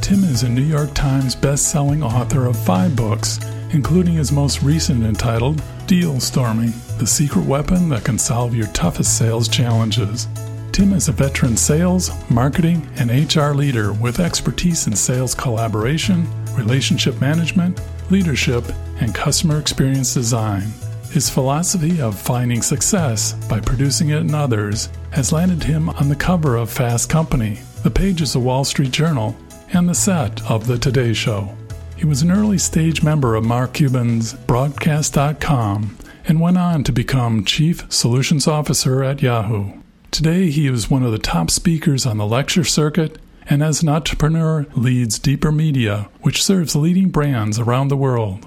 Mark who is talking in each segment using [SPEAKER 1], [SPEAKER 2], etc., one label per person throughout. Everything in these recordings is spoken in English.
[SPEAKER 1] Tim is a New York Times best-selling author of five books, including his most recent entitled Deal Storming, the secret weapon that can solve your toughest sales challenges. Tim is a veteran sales, marketing, and HR leader with expertise in sales collaboration, relationship management, leadership, and customer experience design. His philosophy of finding success by producing it in others has landed him on the cover of Fast Company, the pages of Wall Street Journal, and the set of The Today Show. He was an early stage member of Mark Cuban's Broadcast.com and went on to become Chief Solutions Officer at Yahoo. Today, he is one of the top speakers on the lecture circuit and as an entrepreneur leads Deeper Media, which serves leading brands around the world.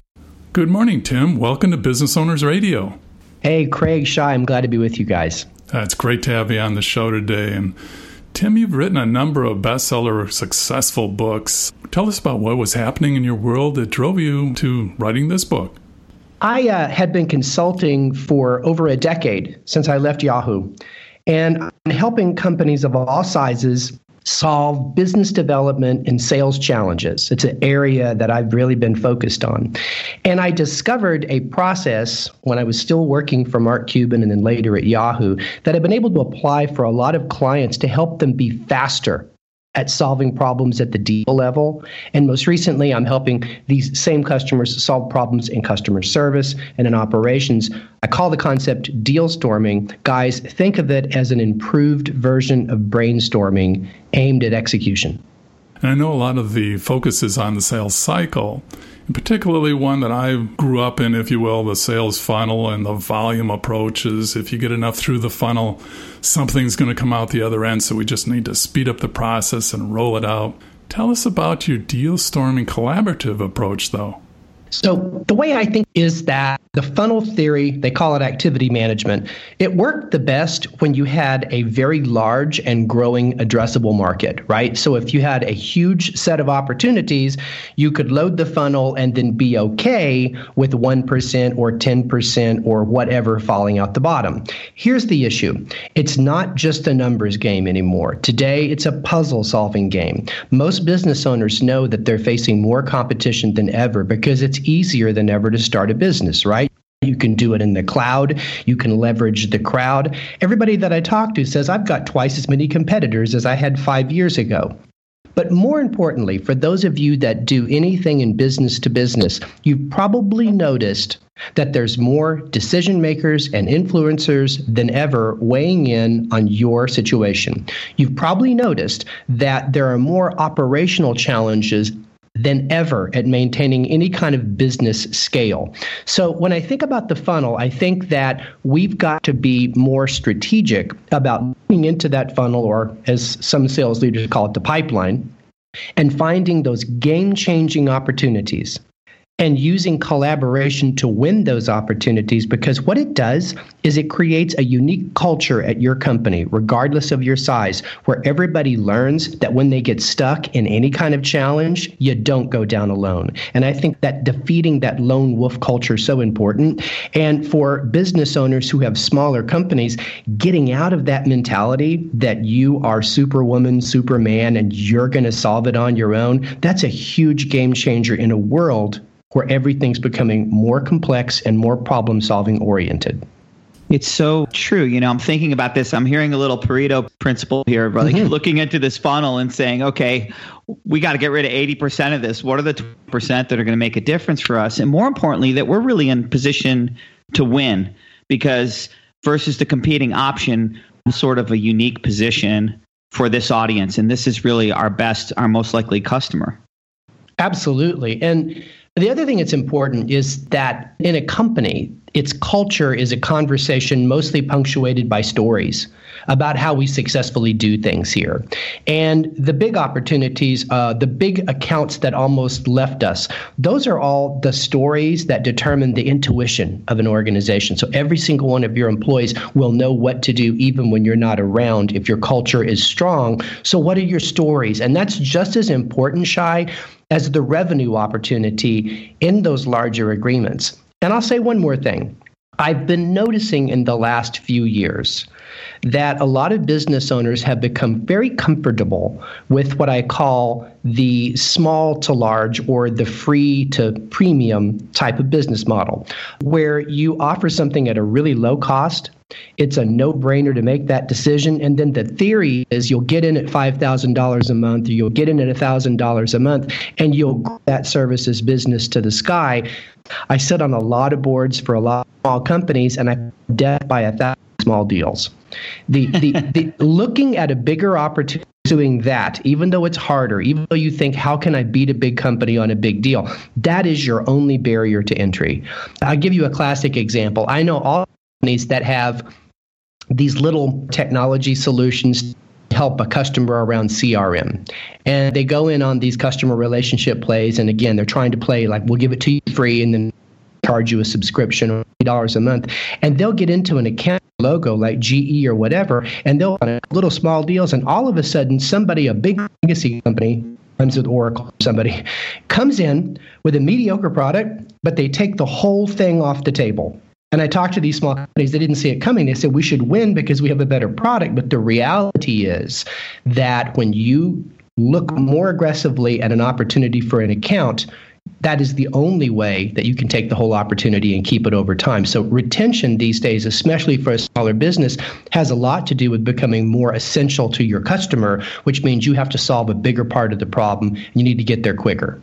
[SPEAKER 1] Good morning, Tim. Welcome to Business Owners Radio.
[SPEAKER 2] Hey, Craig, Shai. I'm glad to be with you guys.
[SPEAKER 1] Uh, it's great to have you on the show today. And Tim, you've written a number of bestseller successful books. Tell us about what was happening in your world that drove you to writing this book.
[SPEAKER 2] I uh, had been consulting for over a decade since I left Yahoo, and helping companies of all sizes solve business development and sales challenges. It's an area that I've really been focused on. And I discovered a process when I was still working for Mark Cuban and then later at Yahoo that I've been able to apply for a lot of clients to help them be faster at solving problems at the deal level. And most recently, I'm helping these same customers solve problems in customer service and in operations. I call the concept deal storming. Guys, think of it as an improved version of brainstorming aimed at execution.
[SPEAKER 1] And I know a lot of the focus is on the sales cycle particularly one that I grew up in, if you will, the sales funnel and the volume approaches. If you get enough through the funnel, something's going to come out the other end. So we just need to speed up the process and roll it out. Tell us about your deal storming collaborative approach, though.
[SPEAKER 2] So, the way I think is that the funnel theory, they call it activity management, it worked the best when you had a very large and growing addressable market, right? So, if you had a huge set of opportunities, you could load the funnel and then be okay with 1% or 10% or whatever falling out the bottom. Here's the issue it's not just a numbers game anymore. Today, it's a puzzle solving game. Most business owners know that they're facing more competition than ever because it's easier than ever to start a business, right? You can do it in the cloud. You can leverage the crowd. Everybody that I talk to says, I've got twice as many competitors as I had five years ago. But more importantly, for those of you that do anything in business to business, you've probably noticed that there's more decision makers and influencers than ever weighing in on your situation. You've probably noticed that there are more operational challenges than ever at maintaining any kind of business scale. So when I think about the funnel, I think that we've got to be more strategic about moving into that funnel, or as some sales leaders call it, the pipeline, and finding those game changing opportunities and using collaboration to win those opportunities because what it does is it creates a unique culture at your company, regardless of your size, where everybody learns that when they get stuck in any kind of challenge, you don't go down alone. And I think that defeating that lone wolf culture is so important. And for business owners who have smaller companies, getting out of that mentality that you are superwoman, superman, and you're going to solve it on your own, that's a huge game changer in a world where everything's becoming more complex and more problem solving oriented.
[SPEAKER 3] It's so true. You know, I'm thinking about this. I'm hearing a little Pareto principle here, like mm-hmm. looking into this funnel and saying, okay, we got to get rid of 80% of this. What are the 20% that are going to make a difference for us? And more importantly, that we're really in position to win because versus the competing option, sort of a unique position for this audience. And this is really our best, our most likely customer.
[SPEAKER 2] Absolutely. And the other thing that's important is that in a company, its culture is a conversation mostly punctuated by stories. about how we successfully do things here. And the big opportunities, uh, the big accounts that almost left us, those are all the stories that determine the intuition of an organization. So every single one of your employees will know what to do even when you're not around if your culture is strong. So, what are your stories? And that's just as important, Shai, as the revenue opportunity in those larger agreements. And I'll say one more thing. I've been noticing in the last few years that a lot of business owners have become very comfortable with what I call the small to large or the free to premium type of business model, where you offer something at a really low cost. It's a no brainer to make that decision. And then the theory is you'll get in at $5,000 a month or you'll get in at $1,000 a month and you'll grow that services business to the sky. I sit on a lot of boards for a lot of small companies and I death by a thousand small deals. The, the, the looking at a bigger opportunity doing that, even though it's harder, even though you think, how can I beat a big company on a big deal? That is your only barrier to entry. I'll give you a classic example. I know all companies that have these little technology solutions help a customer around CRM. And they go in on these customer relationship plays. And again, they're trying to play like, we'll give it to you free and then charge you a subscription or dollars a month and they'll get into an account logo like GE or whatever and they'll little small deals and all of a sudden somebody a big legacy company comes with Oracle somebody comes in with a mediocre product but they take the whole thing off the table and I talked to these small companies, they didn't see it coming. They said, we should win because we have a better product. But the reality is that when you look more aggressively at an opportunity for an account, that is the only way that you can take the whole opportunity and keep it over time. So, retention these days, especially for a smaller business, has a lot to do with becoming more essential to your customer, which means you have to solve a bigger part of the problem and you need to get there quicker.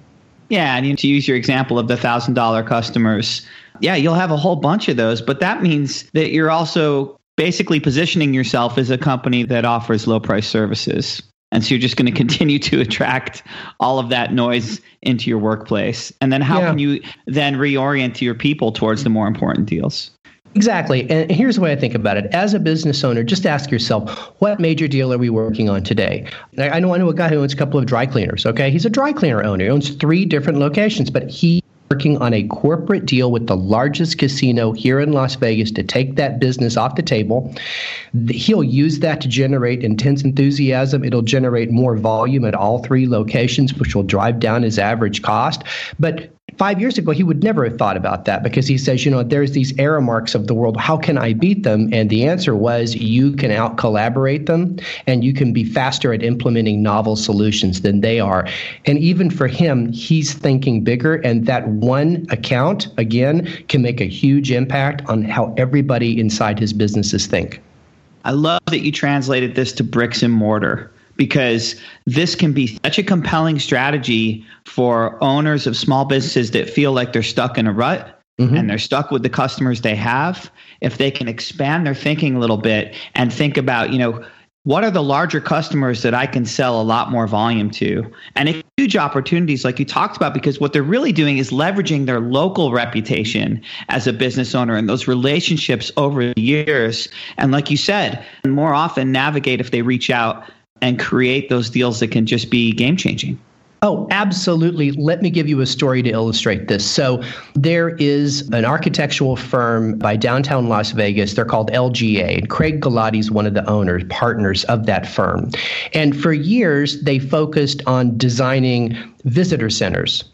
[SPEAKER 3] Yeah, and to use your example of the thousand dollar customers, yeah, you'll have a whole bunch of those, but that means that you're also basically positioning yourself as a company that offers low price services. And so you're just going to continue to attract all of that noise into your workplace. And then how yeah. can you then reorient your people towards the more important deals?
[SPEAKER 2] Exactly. And here's the way I think about it. As a business owner, just ask yourself, what major deal are we working on today? I know I know a guy who owns a couple of dry cleaners, okay? He's a dry cleaner owner. He owns three different locations, but he working on a corporate deal with the largest casino here in Las Vegas to take that business off the table. He'll use that to generate intense enthusiasm. It'll generate more volume at all three locations, which will drive down his average cost. But five years ago, he would never have thought about that because he says, you know, there's these Aramarks of the world. How can I beat them? And the answer was you can out collaborate them and you can be faster at implementing novel solutions than they are. And even for him, he's thinking bigger. And that one account, again, can make a huge impact on how everybody inside his businesses think.
[SPEAKER 3] I love that you translated this to bricks and mortar because this can be such a compelling strategy for owners of small businesses that feel like they're stuck in a rut mm-hmm. and they're stuck with the customers they have. If they can expand their thinking a little bit and think about, you know, what are the larger customers that I can sell a lot more volume to? And huge opportunities, like you talked about, because what they're really doing is leveraging their local reputation as a business owner and those relationships over the years. And like you said, more often navigate if they reach out and create those deals that can just be game changing.
[SPEAKER 2] Oh, absolutely. Let me give you a story to illustrate this. So, there is an architectural firm by downtown Las Vegas. They're called LGA, and Craig Galati is one of the owners, partners of that firm. And for years, they focused on designing visitor centers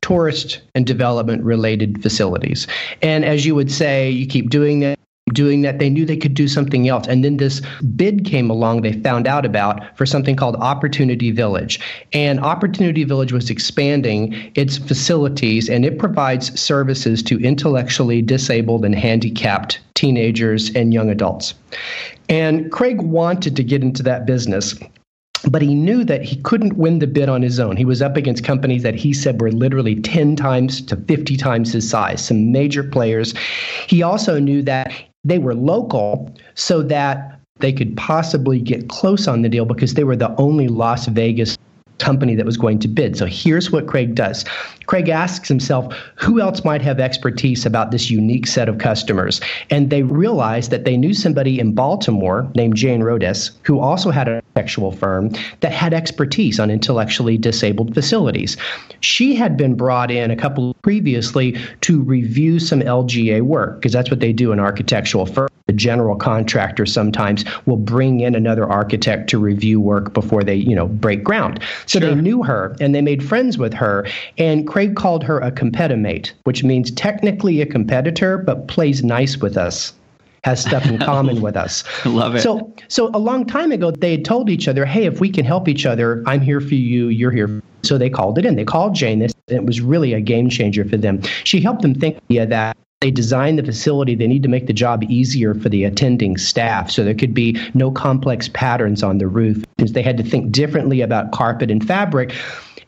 [SPEAKER 2] tourist and development related facilities. And as you would say, you keep doing that, doing that. They knew they could do something else. And then this bid came along they found out about for something called Opportunity Village. And Opportunity Village was expanding its facilities and it provides services to intellectually disabled and handicapped teenagers and young adults. And Craig wanted to get into that business but he knew that he couldn't win the bid on his own. He was up against companies that he said were literally 10 times to 50 times his size, some major players. He also knew that they were local so that they could possibly get close on the deal because they were the only Las Vegas company that was going to bid. So here's what Craig does Craig asks himself, who else might have expertise about this unique set of customers? And they realized that they knew somebody in Baltimore named Jane Rodes, who also had an architectural firm that had expertise on intellectually disabled facilities. She had been brought in a couple previously to review some LGA work, because that's what they do in architectural firms. The general contractor sometimes will bring in another architect to review work before they, you know, break ground. So sure. they knew her and they made friends with her. And Craig called her a competimate, which means technically a competitor, but plays nice with us has stuff in common with us.
[SPEAKER 3] Love it.
[SPEAKER 2] So, so a long time ago, they had told each other, "Hey, if we can help each other, I'm here for you. You're here." So they called it in. They called Jane this, and it was really a game changer for them. She helped them think yeah, that they design the facility, they need to make the job easier for the attending staff. So there could be no complex patterns on the roof. They had to think differently about carpet and fabric.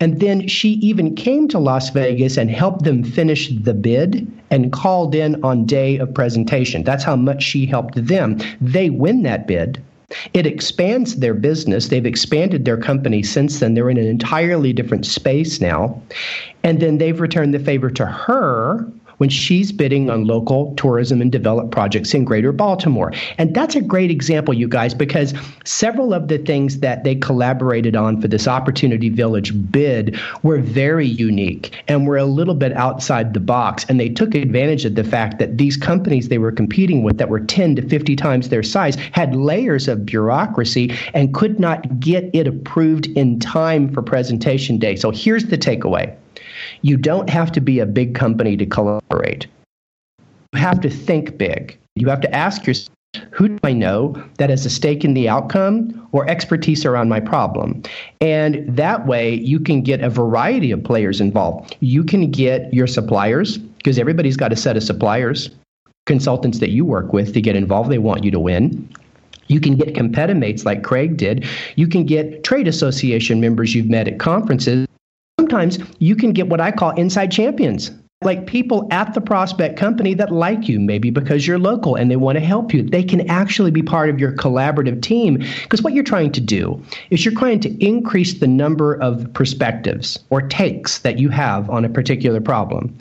[SPEAKER 2] And then she even came to Las Vegas and helped them finish the bid and called in on day of presentation. That's how much she helped them. They win that bid. It expands their business. They've expanded their company since then. They're in an entirely different space now. And then they've returned the favor to her when she's bidding on local tourism and development projects in greater Baltimore. And that's a great example, you guys, because several of the things that they collaborated on for this Opportunity Village bid were very unique and were a little bit outside the box. And they took advantage of the fact that these companies they were competing with that were 10 to 50 times their size had layers of bureaucracy and could not get it approved in time for presentation day. So here's the takeaway you don't have to be a big company to collaborate. You have to think big. You have to ask yourself, who do I know that has a stake in the outcome or expertise around my problem? And that way, you can get a variety of players involved. You can get your suppliers, because everybody's got a set of suppliers, consultants that you work with to get involved. They want you to win. You can get competimates like Craig did. You can get trade association members you've met at conferences sometimes you can get what I call inside champions. Like people at the prospect company that like you, maybe because you're local and they want to help you. They can actually be part of your collaborative team. Because what you're trying to do is you're trying to increase the number of perspectives or takes that you have on a particular problem.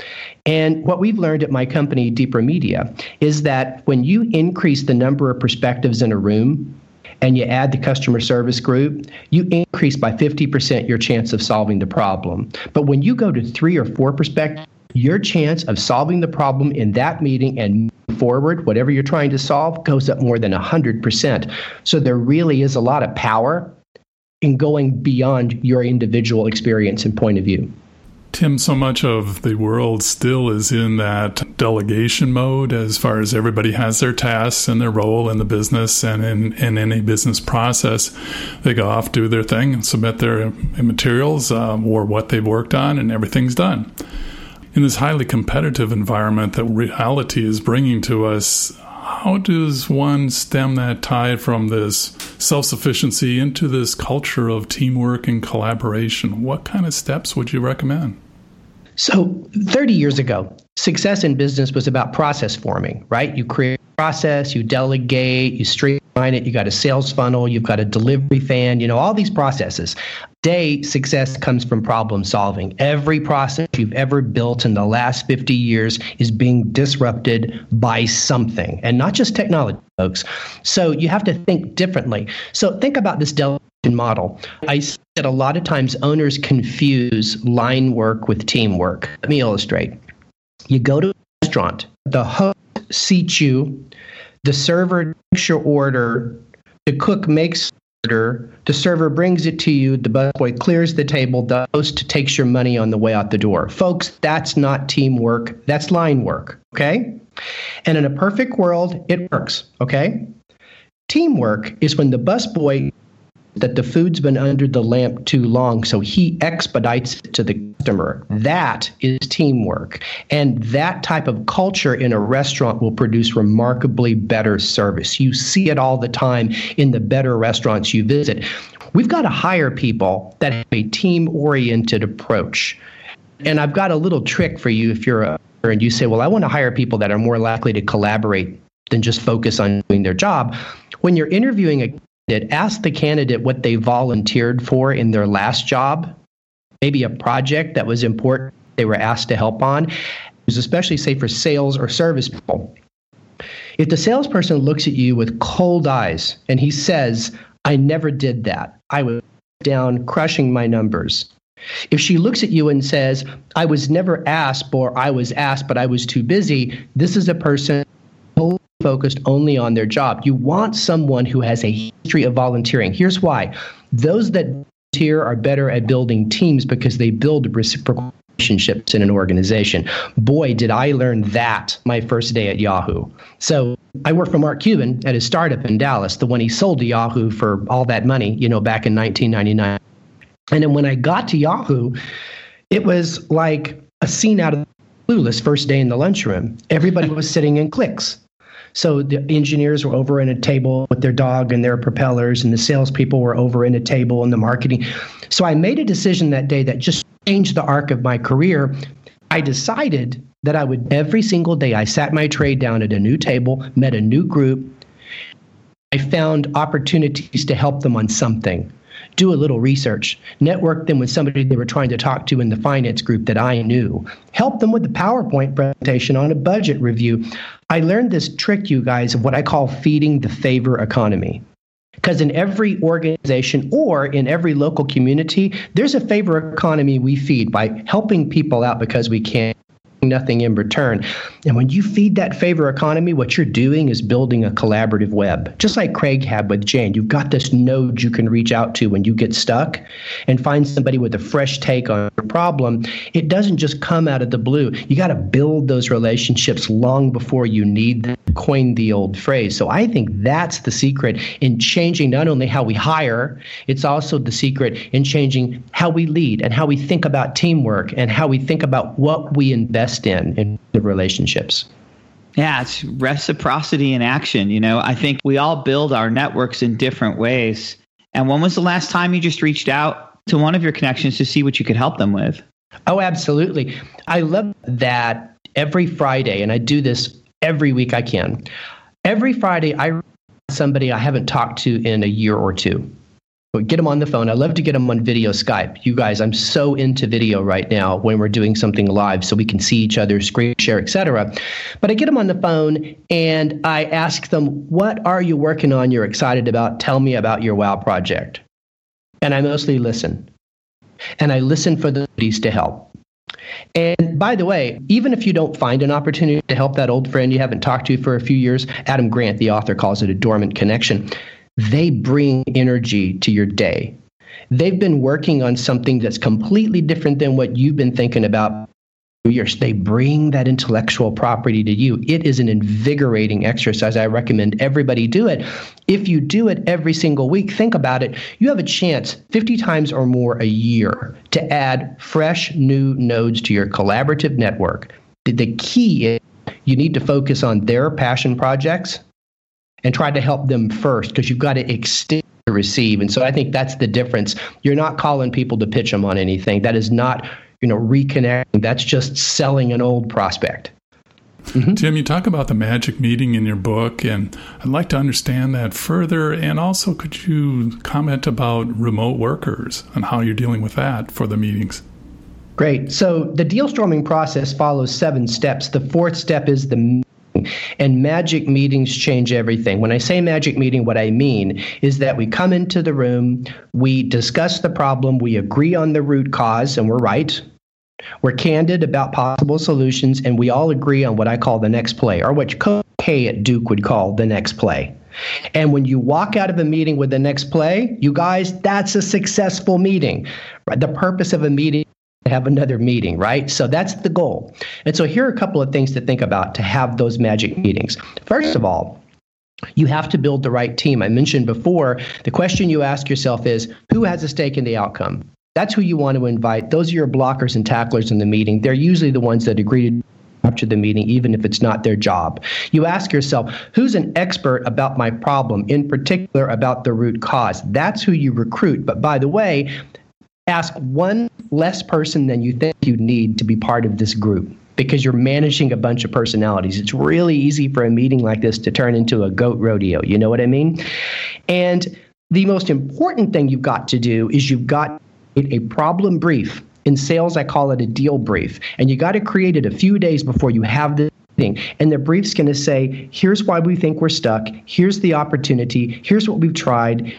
[SPEAKER 2] And what we've learned at my company, Deeper Media, is that when you increase the number of perspectives in a room, and you add the customer service group, you increase by 50% your chance of solving the problem. But when you go to three or four perspectives, your chance of solving the problem in that meeting and forward, whatever you're trying to solve, goes up more than 100%. So there really is a lot of power in going beyond your individual experience and point of view.
[SPEAKER 1] Tim, so much of the world still is in that delegation mode as far as everybody has their tasks and their role in the business and in, in any business process. They go off, do their thing, and submit their materials um, or what they've worked on, and everything's done. In this highly competitive environment that reality is bringing to us, how does one stem that tide from this self sufficiency into this culture of teamwork and collaboration? What kind of steps would you recommend?
[SPEAKER 2] So, 30 years ago, success in business was about process forming, right? You create process, you delegate, you streamline it, you got a sales funnel, you've got a delivery fan, you know, all these processes. Today, success comes from problem solving. Every process you've ever built in the last 50 years is being disrupted by something, and not just technology, folks. So, you have to think differently. So, think about this delegation model. I that a lot of times owners confuse line work with teamwork. Let me illustrate. You go to a restaurant, the host seats you, the server takes your order, the cook makes the server brings it to you, the busboy clears the table, the host takes your money on the way out the door. Folks, that's not teamwork, that's line work, okay? And in a perfect world, it works, okay? Teamwork is when the busboy that the food's been under the lamp too long, so he expedites it to the customer. That is teamwork. And that type of culture in a restaurant will produce remarkably better service. You see it all the time in the better restaurants you visit. We've got to hire people that have a team oriented approach. And I've got a little trick for you if you're a and you say, well, I want to hire people that are more likely to collaborate than just focus on doing their job. When you're interviewing a ask the candidate what they volunteered for in their last job, maybe a project that was important they were asked to help on. It was especially say for sales or service people. If the salesperson looks at you with cold eyes and he says, I never did that, I was down crushing my numbers. If she looks at you and says, I was never asked, or I was asked, but I was too busy, this is a person focused only on their job. You want someone who has a history of volunteering. Here's why those that volunteer are better at building teams because they build reciprocal relationships in an organization. Boy, did I learn that my first day at Yahoo. So I worked for Mark Cuban at his startup in Dallas, the one he sold to Yahoo for all that money, you know, back in 1999. And then when I got to Yahoo, it was like a scene out of Clueless first day in the lunchroom. Everybody was sitting in cliques. So the engineers were over in a table with their dog and their propellers, and the salespeople were over in a table and the marketing. So I made a decision that day that just changed the arc of my career. I decided that I would every single day I sat my trade down at a new table, met a new group. I found opportunities to help them on something do a little research, network them with somebody they were trying to talk to in the finance group that I knew, help them with the PowerPoint presentation on a budget review. I learned this trick, you guys, of what I call feeding the favor economy. Because in every organization or in every local community, there's a favor economy we feed by helping people out because we can't nothing in return. And when you feed that favor economy, what you're doing is building a collaborative web. Just like Craig had with Jane, you've got this node you can reach out to when you get stuck and find somebody with a fresh take on your problem. It doesn't just come out of the blue. You got to build those relationships long before you need them. Coin the old phrase. So I think that's the secret in changing not only how we hire, it's also the secret in changing how we lead and how we think about teamwork and how we think about what we invest in in the relationships.
[SPEAKER 3] Yeah, it's reciprocity in action. You know, I think we all build our networks in different ways. And when was the last time you just reached out to one of your connections to see what you could help them with?
[SPEAKER 2] Oh, absolutely. I love that every Friday, and I do this every week I can. Every Friday, I somebody I haven't talked to in a year or two get them on the phone. I love to get them on video Skype. You guys, I'm so into video right now when we're doing something live so we can see each other, screen share, etc. But I get them on the phone and I ask them, "What are you working on? You're excited about? Tell me about your wow project." And I mostly listen. And I listen for the needs to help. And by the way, even if you don't find an opportunity to help that old friend you haven't talked to for a few years, Adam Grant, the author, calls it a dormant connection they bring energy to your day. They've been working on something that's completely different than what you've been thinking about years. They bring that intellectual property to you. It is an invigorating exercise. I recommend everybody do it. If you do it every single week, think about it. You have a chance 50 times or more a year to add fresh new nodes to your collaborative network. The key is you need to focus on their passion projects and try to help them first because you've got to extend to receive. And so I think that's the difference. You're not calling people to pitch them on anything. That is not, you know, reconnecting. That's just selling an old prospect.
[SPEAKER 1] Mm-hmm. Tim, you talk about the magic meeting in your book, and I'd like to understand that further. And also, could you comment about remote workers and how you're dealing with that for the meetings?
[SPEAKER 2] Great. So, the deal storming process follows seven steps. The fourth step is the and magic meetings change everything. When I say magic meeting, what I mean is that we come into the room, we discuss the problem, we agree on the root cause, and we're right. We're candid about possible solutions, and we all agree on what I call the next play, or what Coach K at Duke would call the next play. And when you walk out of a meeting with the next play, you guys, that's a successful meeting. The purpose of a meeting have another meeting, right? So that's the goal. And so here are a couple of things to think about to have those magic meetings. First of all, you have to build the right team. I mentioned before, the question you ask yourself is who has a stake in the outcome? That's who you want to invite. Those are your blockers and tacklers in the meeting. They're usually the ones that agree to after the meeting, even if it's not their job. You ask yourself, who's an expert about my problem, in particular about the root cause? That's who you recruit. But by the way, ask one less person than you think you need to be part of this group because you're managing a bunch of personalities. It's really easy for a meeting like this to turn into a goat rodeo. You know what I mean? And The most important thing you've got to do is you've got a problem brief. In sales, I call it a deal brief. And you got to create it a few days before you have the thing. And the brief's going to say, here's why we think we're stuck. Here's the opportunity. Here's what we've tried.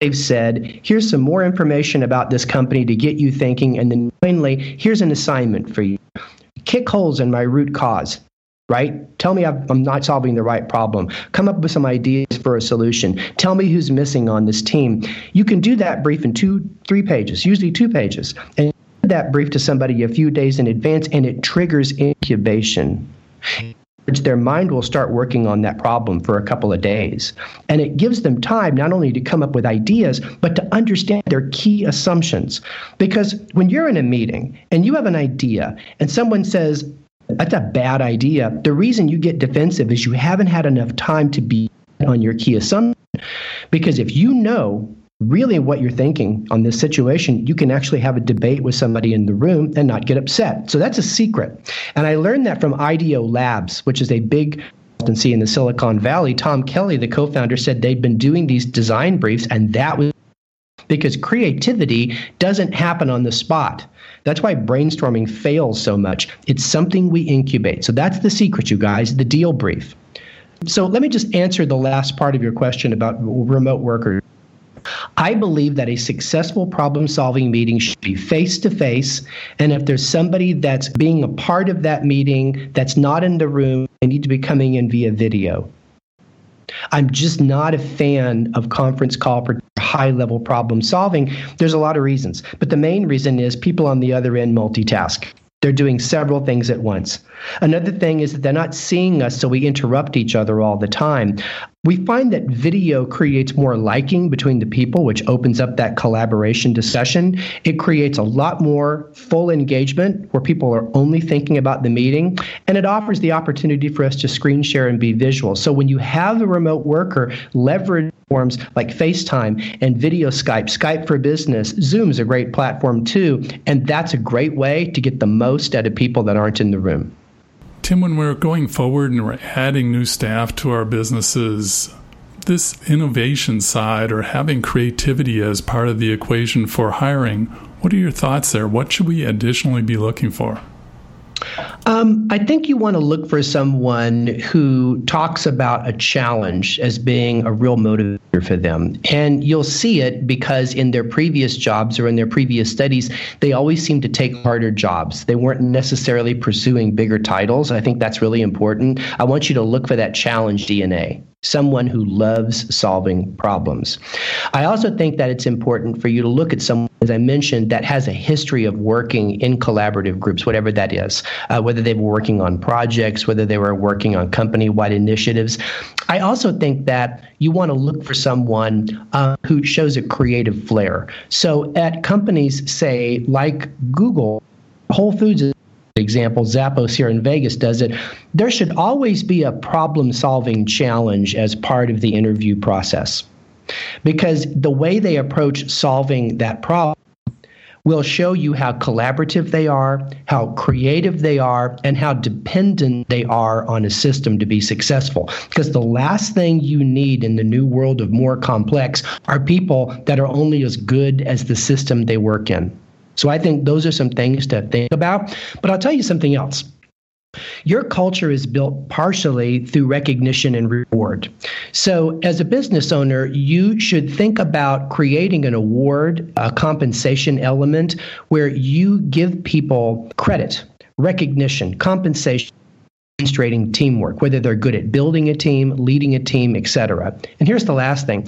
[SPEAKER 2] They've said, here's some more information about this company to get you thinking. And then finally, here's an assignment for you. Kick holes in my root cause right? Tell me I'm not solving the right problem. Come up with some ideas for a solution. Tell me who's missing on this team. You can do that brief in two, three pages, usually two pages. And that brief to somebody a few days in advance, and it triggers incubation. Their mind will start working on that problem for a couple of days. And it gives them time not only to come up with ideas, but to understand their key assumptions. Because when you're in a meeting and you have an idea and someone says, that's a bad idea. The reason you get defensive is you haven't had enough time to be on your key assumption. Because if you know really what you're thinking on this situation, you can actually have a debate with somebody in the room and not get upset. So that's a secret. And I learned that from IDEO Labs, which is a big consultancy in the Silicon Valley. Tom Kelley, the co founder, said they'd been doing these design briefs, and that was because creativity doesn't happen on the spot. That's why brainstorming fails so much. It's something we incubate. So that's the secret, you guys, the deal brief. So let me just answer the last part of your question about remote workers. I believe that a successful problem solving meeting should be face to face. And if there's somebody that's being a part of that meeting that's not in the room, they need to be coming in via video. I'm just not a fan of conference call for high level problem solving. There's a lot of reasons, but the main reason is people on the other end multitask. They're doing several things at once. Another thing is that they're not seeing us, so we interrupt each other all the time. We find that video creates more liking between the people, which opens up that collaboration discussion. It creates a lot more full engagement where people are only thinking about the meeting, and it offers the opportunity for us to screen share and be visual. So when you have a remote worker, leverage forms like FaceTime and video Skype, Skype for Business, Zoom is a great platform too, and that's a great way to get the most out of people that aren't in the room.
[SPEAKER 1] Tim, when we're going forward and we're adding new staff to our businesses, this innovation side or having creativity as part of the equation for hiring, what are your thoughts there? What should we additionally be looking for?
[SPEAKER 2] Um, I think you want to look for someone who talks about a challenge as being a real motivator for them. And you'll see it because in their previous jobs or in their previous studies, they always seem to take harder jobs. They weren't necessarily pursuing bigger titles. I think that's really important. I want you to look for that challenge DNA someone who loves solving problems. I also think that it's important for you to look at someone, as I mentioned, that has a history of working in collaborative groups, whatever that is, uh, whether they were working on projects, whether they were working on company wide initiatives. I also think that you want to look for someone uh, who shows a creative flair. So at companies, say, like Google, Whole Foods is example, Zappos here in Vegas does it. There should always be a problem solving challenge as part of the interview process because the way they approach solving that problem will show you how collaborative they are, how creative they are, and how dependent they are on a system to be successful. Because the last thing you need in the new world of more complex are people that are only as good as the system they work in. So I think those are some things to think about. But I'll tell you something else. Your culture is built partially through recognition and reward. So, as a business owner, you should think about creating an award, a compensation element where you give people credit, recognition, compensation demonstrating teamwork, whether they're good at building a team, leading a team, etc. And here's the last thing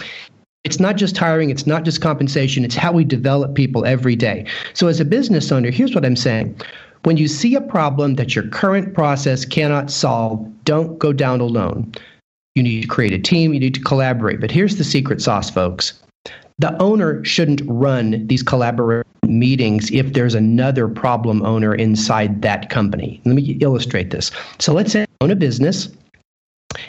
[SPEAKER 2] it's not just hiring, it's not just compensation, it's how we develop people every day. So, as a business owner, here's what I'm saying. When you see a problem that your current process cannot solve, don't go down alone. You need to create a team, you need to collaborate. But here's the secret sauce, folks the owner shouldn't run these collaborative meetings if there's another problem owner inside that company. Let me illustrate this. So, let's say own a business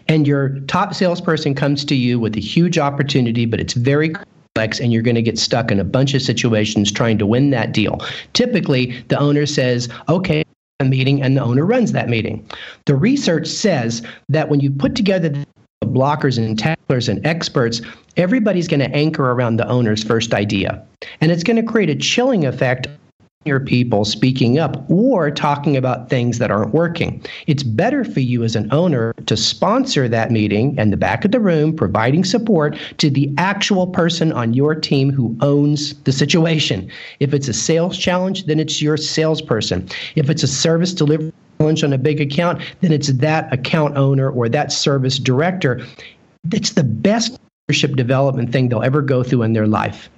[SPEAKER 2] and your top salesperson comes to you with a huge opportunity, but it's very and you're going to get stuck in a bunch of situations trying to win that deal. Typically, the owner says, okay, a meeting and the owner runs that meeting. The research says that when you put together the blockers and tacklers and experts, everybody's going to anchor around the owner's first idea. And it's going to create a chilling effect your people speaking up or talking about things that aren't working. It's better for you as an owner to sponsor that meeting and the back of the room, providing support to the actual person on your team who owns the situation. If it's a sales challenge, then it's your salesperson. If it's a service delivery challenge on a big account, then it's that account owner or that service director. It's the best leadership development thing they'll ever go through in their life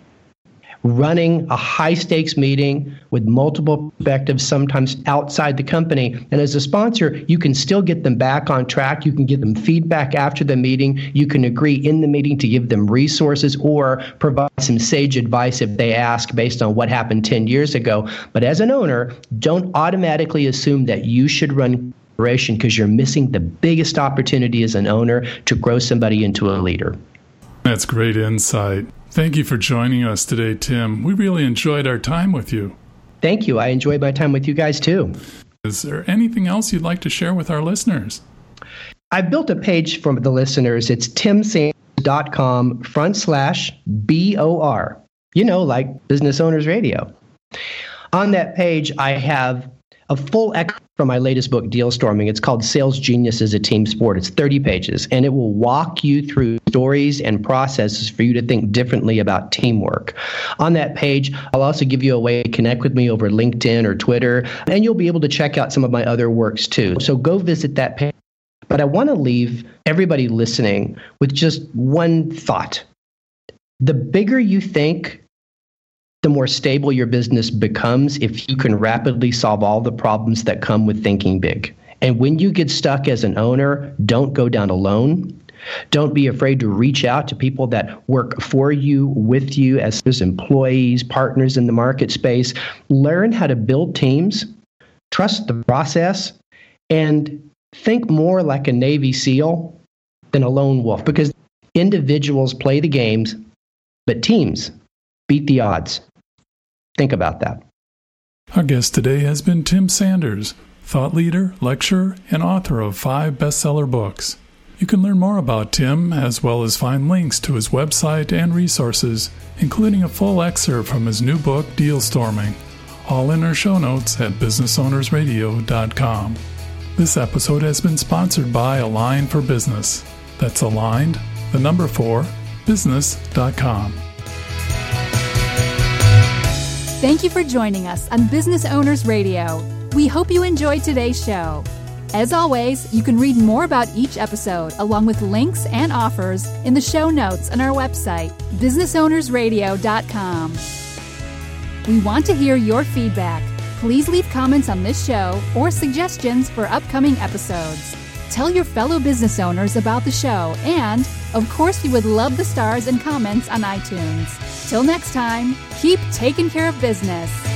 [SPEAKER 2] running a high stakes meeting with multiple perspectives, sometimes outside the company. And as a sponsor, you can still get them back on track. You can give them feedback after the meeting. You can agree in the meeting to give them resources or provide some sage advice if they ask based on what happened 10 years ago. But as an owner, don't automatically assume that you should run because you're missing the biggest opportunity as an owner to grow somebody into a leader.
[SPEAKER 1] That's great insight. Thank you for joining us today, Tim. We really enjoyed our time with you.
[SPEAKER 2] Thank you. I enjoyed my time with you guys too.
[SPEAKER 1] Is there anything else you'd like to share with our listeners?
[SPEAKER 2] I built a page for the listeners. It's timsanders.com front slash BOR. You know, like Business Owners Radio. On that page, I have a full excerpt from my latest book, Deal Storming. It's called Sales Genius is a Team Sport. It's 30 pages, and it will walk you through stories and processes for you to think differently about teamwork. On that page, I'll also give you a way to connect with me over LinkedIn or Twitter, and you'll be able to check out some of my other works too. So go visit that page. But I want to leave everybody listening with just one thought. The bigger you think the more stable your business becomes if you can rapidly solve all the problems that come with thinking big. And when you get stuck as an owner, don't go down alone. Don't be afraid to reach out to people that work for you, with you as, employees, partners in the market space. Learn how to build teams, trust the process, and think more like a Navy SEAL than a lone wolf because individuals play the games, but teams beat the odds. Think about that.
[SPEAKER 1] Our guest today has been Tim Sanders, thought leader, lecturer, and author of five bestseller books. You can learn more about Tim as well as find links to his website and resources, including a full excerpt from his new book, Deal Storming, all in our show notes at businessownersradio.com. This episode has been sponsored by Align for Business. That's aligned, the number four, business.com.
[SPEAKER 4] Thank you for joining us on Business Owners Radio. We hope you enjoyed today's show. As always, you can read more about each episode along with links and offers in the show notes on our website, businessownersradio.com. We want to hear your feedback. Please leave comments on this show or suggestions for upcoming episodes. Tell your fellow business owners about the show, and, of course, we would love the stars and comments on iTunes. Till next time, keep taking care of business.